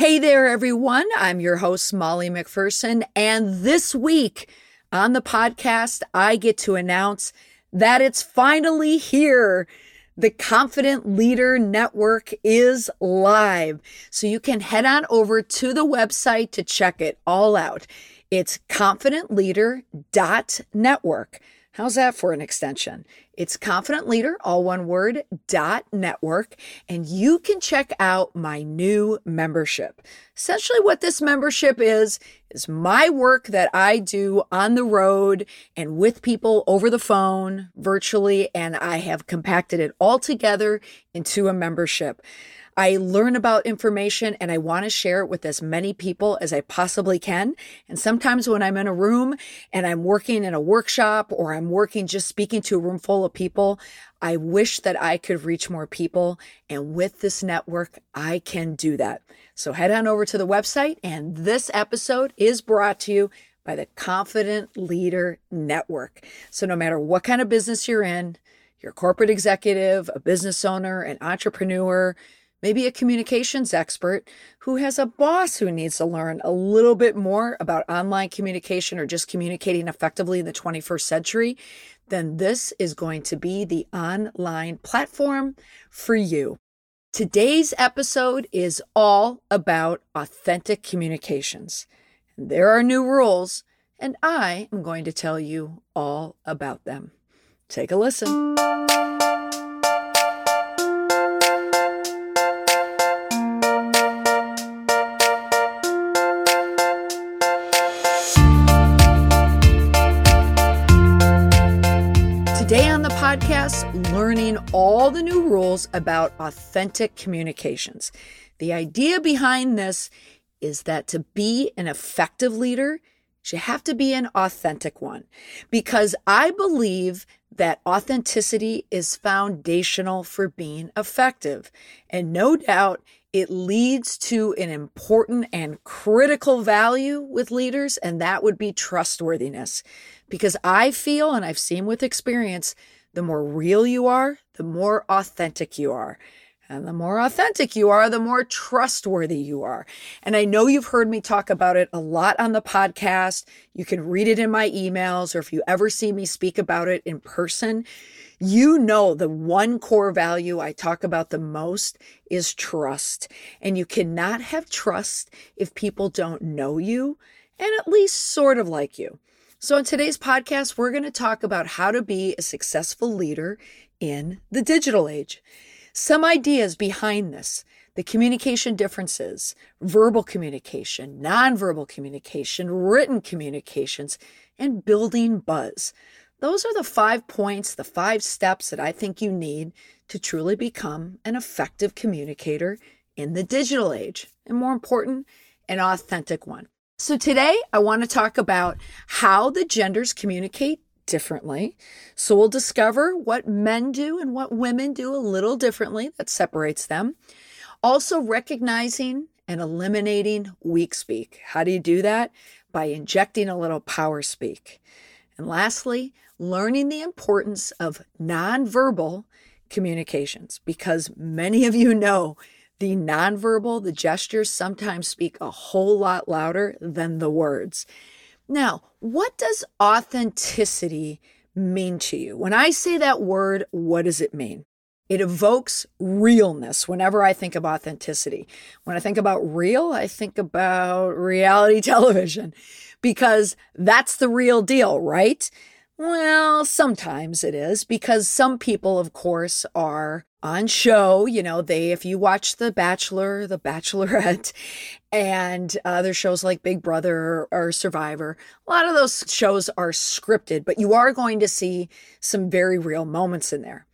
Hey there, everyone. I'm your host, Molly McPherson. And this week on the podcast, I get to announce that it's finally here. The Confident Leader Network is live. So you can head on over to the website to check it all out. It's confidentleader.network. How's that for an extension? It's Confident Leader, all one word, dot network, and you can check out my new membership. Essentially, what this membership is, is my work that I do on the road and with people over the phone, virtually, and I have compacted it all together into a membership. I learn about information and I want to share it with as many people as I possibly can. And sometimes when I'm in a room and I'm working in a workshop or I'm working just speaking to a room full of people, I wish that I could reach more people. And with this network, I can do that. So head on over to the website. And this episode is brought to you by the Confident Leader Network. So no matter what kind of business you're in, you're a corporate executive, a business owner, an entrepreneur, maybe a communications expert who has a boss who needs to learn a little bit more about online communication or just communicating effectively in the 21st century, then this is going to be the online platform for you. Today's episode is all about authentic communications. There are new rules, and I am going to tell you all about them. Take a listen. Podcast, learning all the new rules about authentic communications. The idea behind this is that to be an effective leader, you have to be an authentic one because I believe that authenticity is foundational for being effective. And no doubt it leads to an important and critical value with leaders, and that would be trustworthiness. Because I feel, and I've seen with experience, the more real you are, the more authentic you are. And the more authentic you are, the more trustworthy you are. And I know you've heard me talk about it a lot on the podcast. You can read it in my emails, or if you ever see me speak about it in person, you know the one core value I talk about the most is trust. And you cannot have trust if people don't know you and at least sort of like you. So, in today's podcast, we're going to talk about how to be a successful leader in the digital age. Some ideas behind this the communication differences, verbal communication, nonverbal communication, written communications, and building buzz. Those are the five points, the five steps that I think you need to truly become an effective communicator in the digital age, and more important, an authentic one. So today I want to talk about how the genders communicate differently. So we'll discover what men do and what women do a little differently that separates them. Also recognizing and eliminating weak speak. How do you do that? By injecting a little power speak. And lastly, learning the importance of nonverbal communications because many of you know the nonverbal, the gestures sometimes speak a whole lot louder than the words. Now, what does authenticity mean to you? When I say that word, what does it mean? It evokes realness whenever I think of authenticity. When I think about real, I think about reality television because that's the real deal, right? Well, sometimes it is because some people, of course, are on show. You know, they, if you watch The Bachelor, The Bachelorette, and other shows like Big Brother or Survivor, a lot of those shows are scripted, but you are going to see some very real moments in there.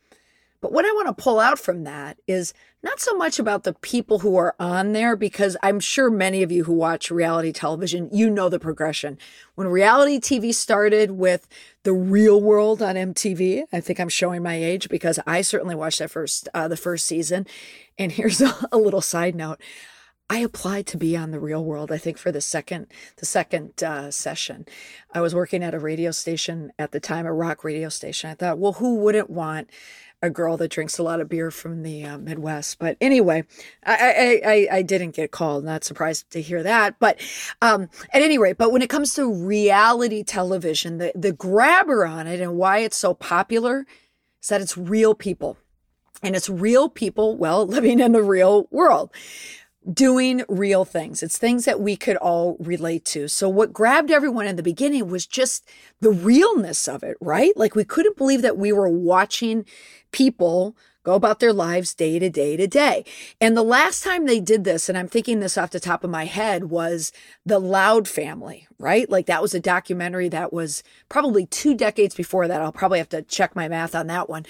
But what I want to pull out from that is not so much about the people who are on there, because I'm sure many of you who watch reality television, you know the progression. When reality TV started with the real world on MTV, I think I'm showing my age because I certainly watched that first, uh, the first season. And here's a, a little side note. I applied to be on the real world. I think for the second the second uh, session, I was working at a radio station at the time, a rock radio station. I thought, well, who wouldn't want a girl that drinks a lot of beer from the uh, Midwest. But anyway, I, I, I, I, didn't get called. Not surprised to hear that. But um, at any rate, but when it comes to reality television, the, the grabber on it and why it's so popular is that it's real people. And it's real people, well, living in the real world doing real things. It's things that we could all relate to. So what grabbed everyone in the beginning was just the realness of it, right? Like we couldn't believe that we were watching people go about their lives day to day to day. And the last time they did this, and I'm thinking this off the top of my head, was the Loud family, right? Like that was a documentary that was probably two decades before that. I'll probably have to check my math on that one.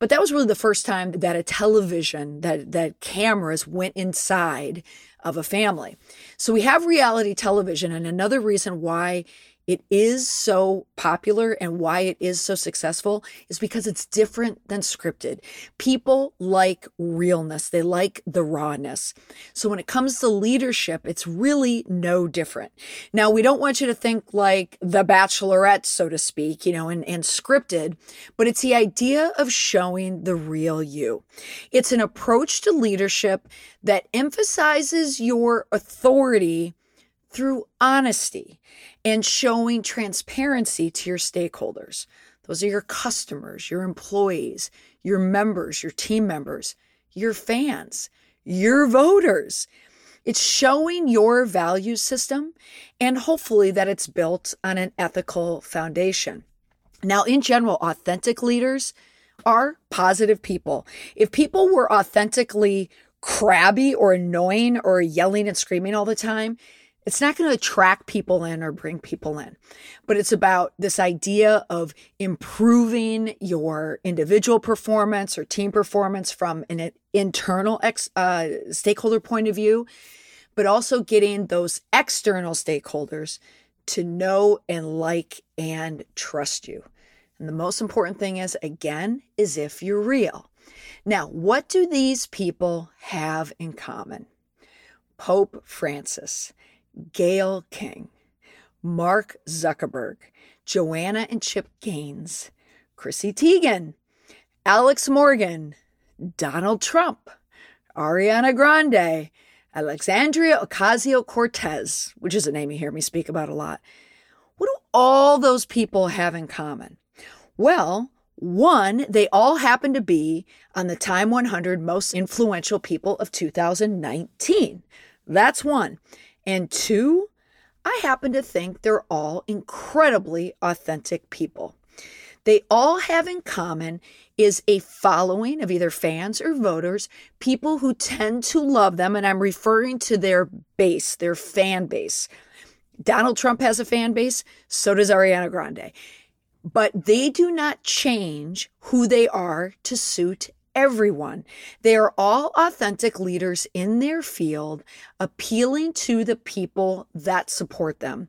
But that was really the first time that a television, that, that cameras went inside of a family. So we have reality television. And another reason why it is so popular and why it is so successful is because it's different than scripted. People like realness, they like the rawness. So when it comes to leadership, it's really no different. Now, we don't want you to think like The Bachelorette, so to speak, you know, and, and scripted, but it's the idea of showing the real you. It's an approach to leadership that emphasizes your authority through honesty and showing transparency to your stakeholders. Those are your customers, your employees, your members, your team members, your fans, your voters. It's showing your value system and hopefully that it's built on an ethical foundation. Now, in general, authentic leaders are positive people. If people were authentically crabby or annoying or yelling and screaming all the time, it's not going to attract people in or bring people in, but it's about this idea of improving your individual performance or team performance from an internal ex, uh, stakeholder point of view, but also getting those external stakeholders to know and like and trust you. And the most important thing is, again, is if you're real. Now, what do these people have in common? Pope Francis. Gayle King, Mark Zuckerberg, Joanna and Chip Gaines, Chrissy Teigen, Alex Morgan, Donald Trump, Ariana Grande, Alexandria Ocasio Cortez, which is a name you hear me speak about a lot. What do all those people have in common? Well, one, they all happen to be on the Time 100 most influential people of 2019. That's one. And two, I happen to think they're all incredibly authentic people. They all have in common is a following of either fans or voters, people who tend to love them. And I'm referring to their base, their fan base. Donald Trump has a fan base, so does Ariana Grande. But they do not change who they are to suit everyone. They are all authentic leaders in their field, appealing to the people that support them.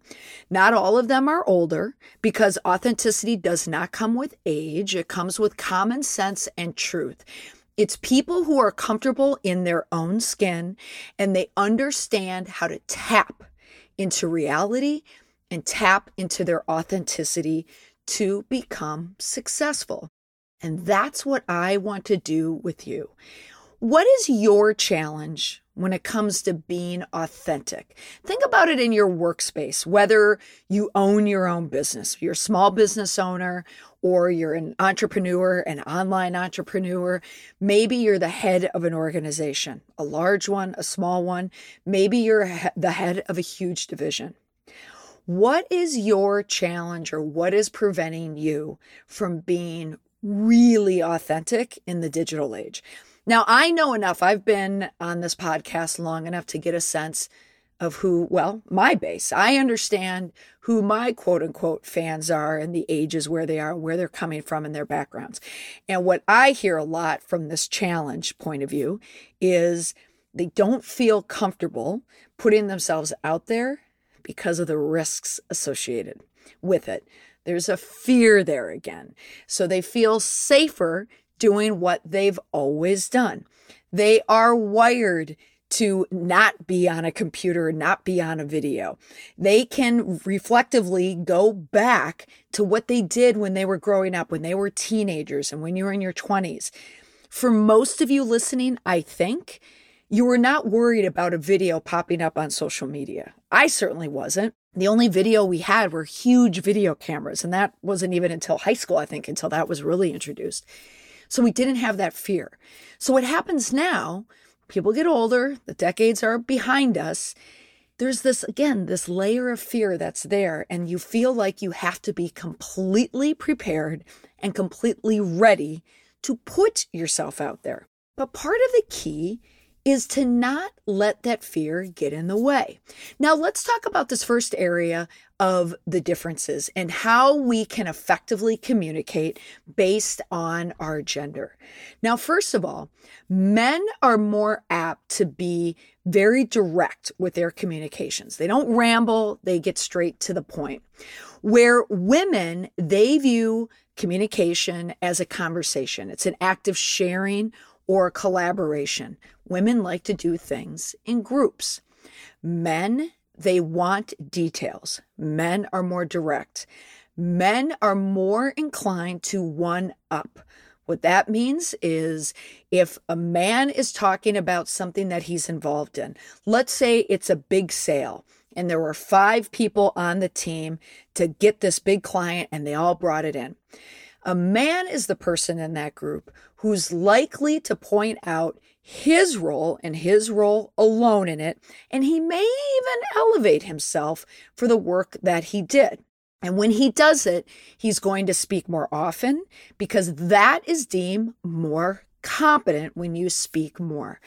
Not all of them are older because authenticity does not come with age, it comes with common sense and truth. It's people who are comfortable in their own skin and they understand how to tap into reality and tap into their authenticity to become successful. And that's what I want to do with you. What is your challenge when it comes to being authentic? Think about it in your workspace, whether you own your own business, you're a small business owner, or you're an entrepreneur, an online entrepreneur. Maybe you're the head of an organization, a large one, a small one. Maybe you're the head of a huge division. What is your challenge or what is preventing you from being really authentic in the digital age. Now, I know enough. I've been on this podcast long enough to get a sense of who, well, my base. I understand who my quote unquote fans are and the ages where they are, where they're coming from and their backgrounds. And what I hear a lot from this challenge point of view is they don't feel comfortable putting themselves out there because of the risks associated with it. There's a fear there again. So they feel safer doing what they've always done. They are wired to not be on a computer, not be on a video. They can reflectively go back to what they did when they were growing up, when they were teenagers, and when you were in your 20s. For most of you listening, I think you were not worried about a video popping up on social media. I certainly wasn't. The only video we had were huge video cameras, and that wasn't even until high school, I think, until that was really introduced. So we didn't have that fear. So what happens now, people get older, the decades are behind us. There's this, again, this layer of fear that's there, and you feel like you have to be completely prepared and completely ready to put yourself out there. But part of the key is to not let that fear get in the way. Now, let's talk about this first area of the differences and how we can effectively communicate based on our gender. Now, first of all, men are more apt to be very direct with their communications. They don't ramble, they get straight to the point. Where women, they view communication as a conversation, it's an act of sharing or collaboration. Women like to do things in groups. Men, they want details. Men are more direct. Men are more inclined to one up. What that means is if a man is talking about something that he's involved in, let's say it's a big sale and there were five people on the team to get this big client and they all brought it in. A man is the person in that group who's likely to point out his role and his role alone in it, and he may even elevate himself for the work that he did. And when he does it, he's going to speak more often because that is deemed more competent when you speak more.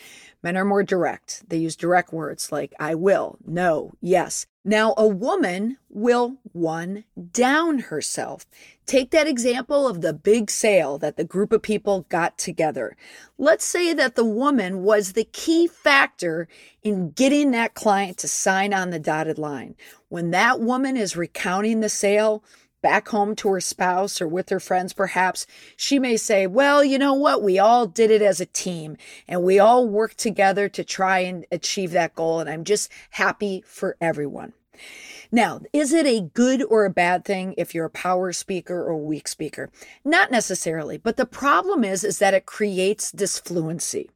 Men are more direct. They use direct words like I will, no, yes. Now, a woman will one down herself. Take that example of the big sale that the group of people got together. Let's say that the woman was the key factor in getting that client to sign on the dotted line. When that woman is recounting the sale, back home to her spouse or with her friends, perhaps, she may say, Well, you know what? We all did it as a team and we all worked together to try and achieve that goal. And I'm just happy for everyone. Now, is it a good or a bad thing if you're a power speaker or a weak speaker? Not necessarily, but the problem is is that it creates disfluency.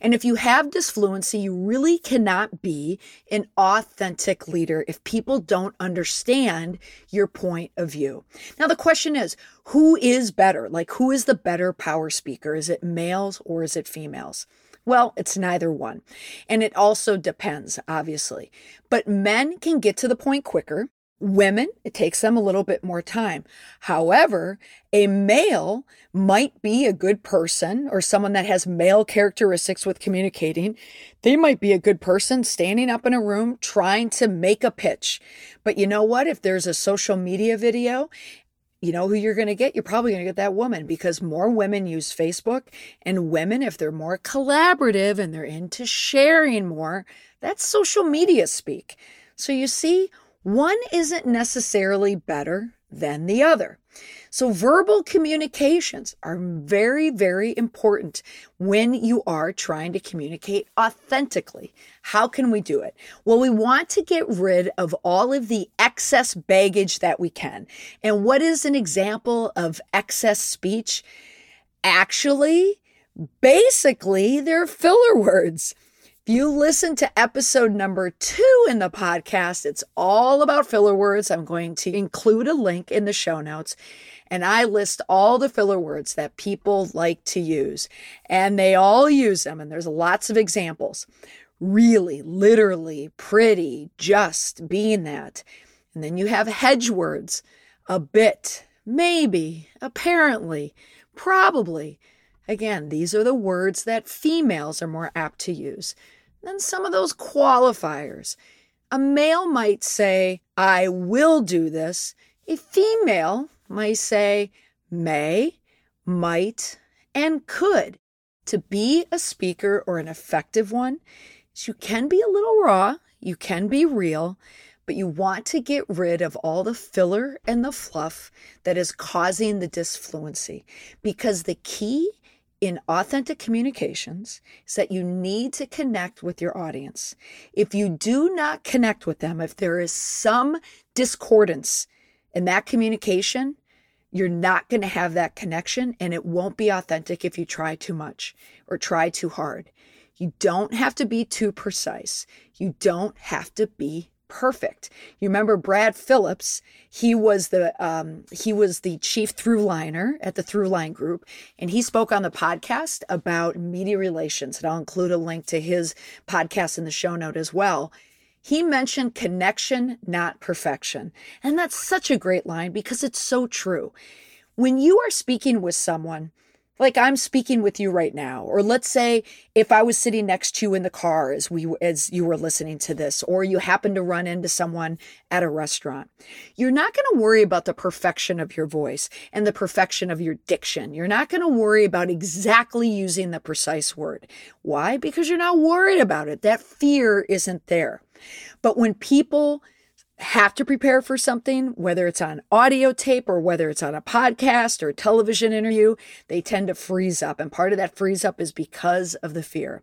And if you have disfluency, you really cannot be an authentic leader if people don't understand your point of view. Now the question is, who is better? Like who is the better power speaker? Is it males or is it females? Well, it's neither one. And it also depends, obviously. But men can get to the point quicker. Women, it takes them a little bit more time. However, a male might be a good person or someone that has male characteristics with communicating. They might be a good person standing up in a room trying to make a pitch. But you know what? If there's a social media video you know who you're going to get? You're probably going to get that woman because more women use Facebook. And women, if they're more collaborative and they're into sharing more, that's social media speak. So you see, one isn't necessarily better than the other. So, verbal communications are very, very important when you are trying to communicate authentically. How can we do it? Well, we want to get rid of all of the excess baggage that we can. And what is an example of excess speech? Actually, basically, they're filler words. If you listen to episode number two in the podcast, it's all about filler words. I'm going to include a link in the show notes and I list all the filler words that people like to use and they all use them. And there's lots of examples. Really, literally, pretty, just being that. And then you have hedge words, a bit, maybe, apparently, probably. Again, these are the words that females are more apt to use. Then some of those qualifiers. A male might say, I will do this. A female might say, may, might, and could. To be a speaker or an effective one, you can be a little raw, you can be real, but you want to get rid of all the filler and the fluff that is causing the disfluency because the key in authentic communications is that you need to connect with your audience. If you do not connect with them, if there is some discordance in that communication, you're not going to have that connection and it won't be authentic if you try too much or try too hard. You don't have to be too precise. You don't have to be perfect. You remember Brad Phillips? He was the um, he was the chief throughline at the Throughline Group, and he spoke on the podcast about media relations. And I'll include a link to his podcast in the show note as well. He mentioned connection, not perfection, and that's such a great line because it's so true. When you are speaking with someone like I'm speaking with you right now. Or let's say if I was sitting next to you in the car as we as you were listening to this or you happen to run into someone at a restaurant you're not going to worry about the perfection of your voice and the perfection of your diction. You're not going to worry about exactly using the precise word. Why? Because you're not worried about it. That fear isn't there. But when people have to prepare for something, whether it's on audio tape or whether it's on a podcast or a television interview, they tend to freeze up. And part of that freeze up is because of the fear.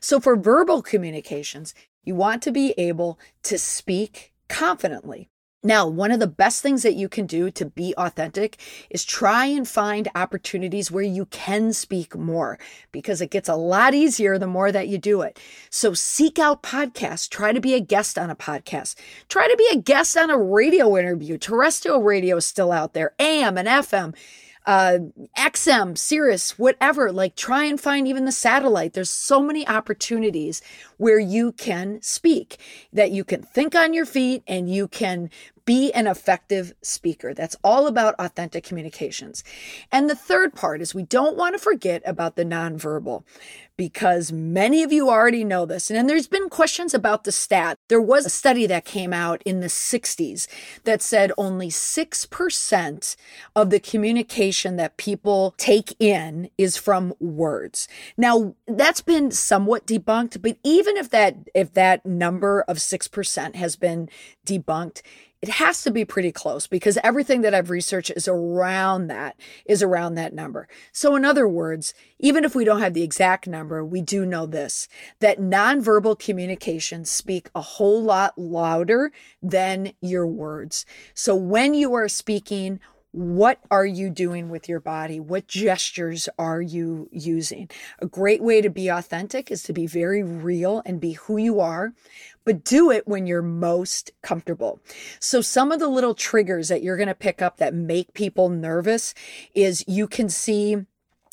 So for verbal communications, you want to be able to speak confidently. Now, one of the best things that you can do to be authentic is try and find opportunities where you can speak more because it gets a lot easier the more that you do it. So seek out podcasts. Try to be a guest on a podcast. Try to be a guest on a radio interview. Terrestrial radio is still out there, AM and FM uh, XM, Sirius, whatever. Like try and find even the satellite. There's so many opportunities where you can speak, that you can think on your feet and you can be an effective speaker. That's all about authentic communications. And the third part is we don't want to forget about the nonverbal because many of you already know this. And there's been questions about the stat. There was a study that came out in the 60s that said only 6% of the communication that people take in is from words. Now, that's been somewhat debunked, but even if that if that number of 6% has been debunked, it has to be pretty close because everything that I've researched is around that, is around that number. So, in other words, even if we don't have the exact number, we do know this that nonverbal communications speak a whole lot louder than your words. So, when you are speaking, what are you doing with your body? What gestures are you using? A great way to be authentic is to be very real and be who you are, but do it when you're most comfortable. So, some of the little triggers that you're going to pick up that make people nervous is you can see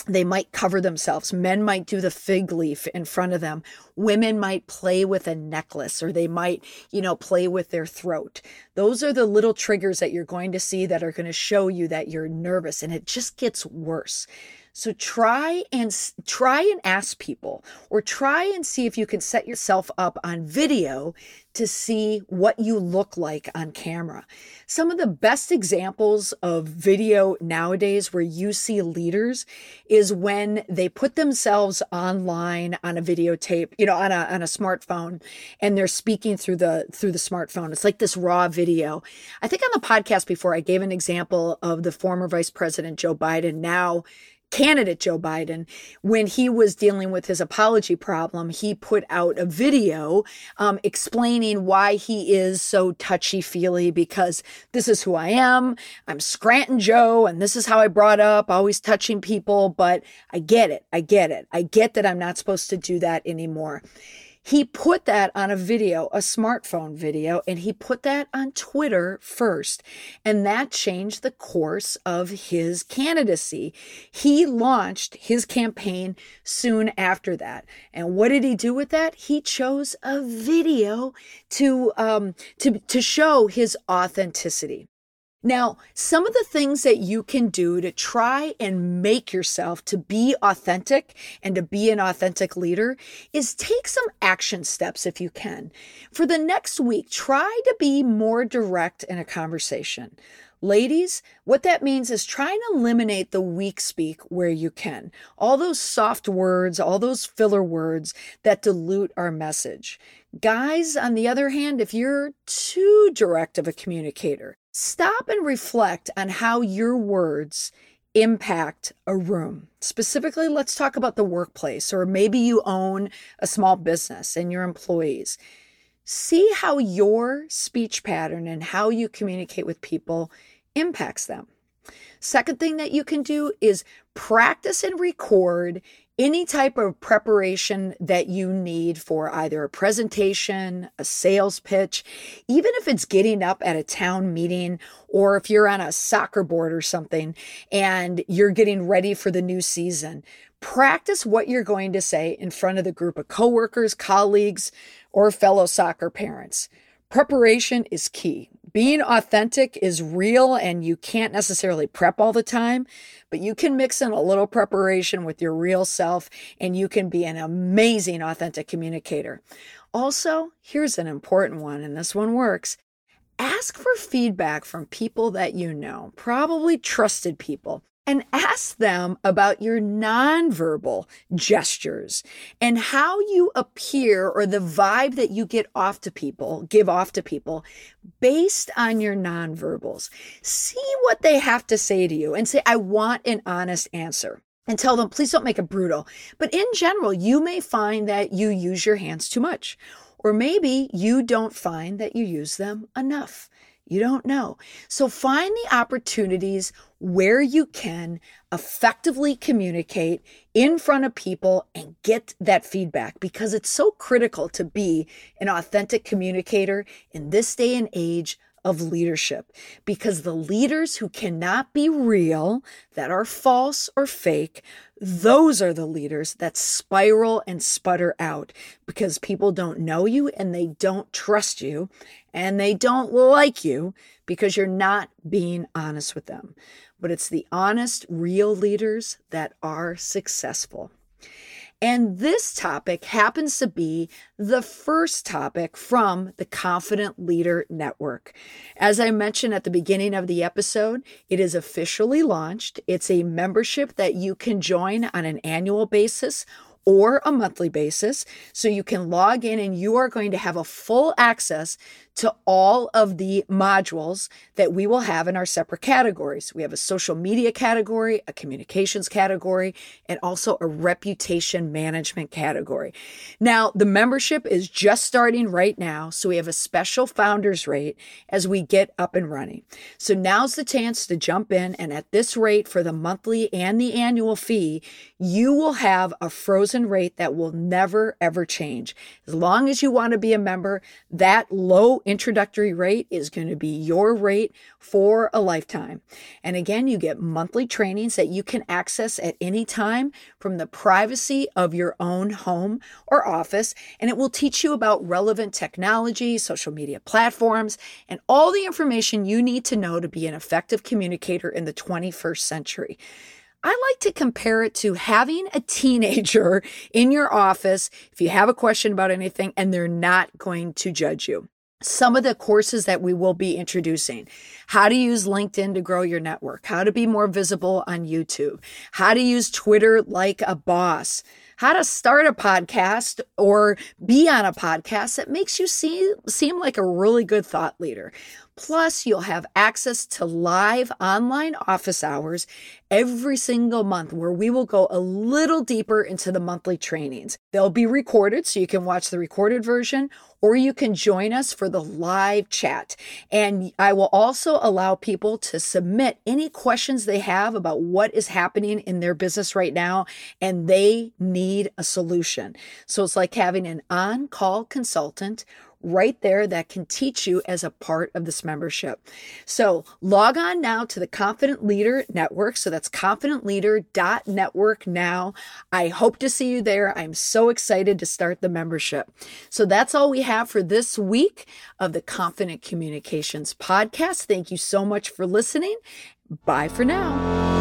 they might cover themselves. Men might do the fig leaf in front of them. Women might play with a necklace or they might, you know, play with their throat. Those are the little triggers that you're going to see that are going to show you that you're nervous and it just gets worse. So try and try and ask people or try and see if you can set yourself up on video to see what you look like on camera. Some of the best examples of video nowadays where you see leaders is when they put themselves online on a videotape, you know, on a on a smartphone and they're speaking through the through the smartphone. It's like this raw video. I think on the podcast before I gave an example of the former Vice President Joe Biden now candidate Joe Biden, when he was dealing with his apology problem, he put out a video um, explaining why he is so touchy feely because this is who I am. I'm Scranton Joe, and this is how I brought up, always touching people. But I get it. I get it. I get that I'm not supposed to do that anymore. He put that on a video, a smartphone video, and he put that on Twitter first. And that changed the course of his candidacy. He launched his campaign soon after that. And what did he do with that? He chose a video to, um, to, to show his authenticity. Now, some of the things that you can do to try and make yourself to be authentic and to be an authentic leader is take some action steps if you can. For the next week, try to be more direct in a conversation. Ladies, what that means is try and eliminate the weak speak where you can. All those soft words, all those filler words that dilute our message. Guys, on the other hand, if you're too direct of a communicator, stop and reflect on how your words impact a room. Specifically, let's talk about the workplace, or maybe you own a small business and your employees. See how your speech pattern and how you communicate with people impacts them. Second thing that you can do is practice and record any type of preparation that you need for either a presentation, a sales pitch, even if it's getting up at a town meeting or if you're on a soccer board or something and you're getting ready for the new season. Practice what you're going to say in front of the group of coworkers, colleagues, or fellow soccer parents. Preparation is key being authentic is real and you can't necessarily prep all the time, but you can mix in a little preparation with your real self and you can be an amazing authentic communicator. Also, here's an important one, and this one works. Ask for feedback from people that you know, probably trusted people and ask them about your nonverbal gestures and how you appear or the vibe that you get off to people, give off to people based on your nonverbals. See what they have to say to you and say, I want an honest answer. And tell them, please don't make it brutal. But in general, you may find that you use your hands too much. Or maybe you don't find that you use them enough. You don't know. So find the opportunities where you can effectively communicate in front of people and get that feedback because it's so critical to be an authentic communicator in this day and age of leadership because the leaders who cannot be real, that are false or fake, those are the leaders that spiral and sputter out because people don't know you and they don't trust you and they don't like you because you're not being honest with them. But it's the honest, real leaders that are successful. And this topic happens to be the first topic from the Confident Leader Network. As I mentioned at the beginning of the episode, it is officially launched. It's a membership that you can join on an annual basis or a monthly basis. So you can log in and you are going to have a full access to all of the modules that we will have in our separate categories. We have a social media category, a communications category, and also a reputation management category. Now, the membership is just starting right now, so we have a special founders rate as we get up and running. So now's the chance to jump in, and at this rate for the monthly and the annual fee, you will have a frozen rate that will never ever change. As long as you want to be a member, that low introductory rate is going to be your rate for a lifetime. And again, you get monthly trainings that you can access at any time from the privacy of your own home or office. And it will teach you about relevant technology, social media platforms, and all the information you need to know to be an effective communicator in the 21st century. I like to compare it to having a teenager in your office if you have a question about anything and they're not going to judge you some of the courses that we will be introducing how to use LinkedIn to grow your network, how to be more visible on YouTube, how to use Twitter like a boss, how to start a podcast or be on a podcast that makes you seem, seem like a really good thought leader. Plus, you'll have access to live online office hours every single month where we will go a little deeper into the monthly trainings. They'll be recorded so you can watch the recorded version or you can join us for the live chat. And I will also allow people to submit any questions they have about what is happening in their business right now and they need a solution. So it's like having an on call consultant right there that can teach you as a part of this membership. So log on now to the Confident Leader Network. So that's confidentleader.network now. I hope to see you there. I'm so excited to start the membership. So that's all we have for this week of the Confident Communications podcast. Thank you so much for listening. Bye for now.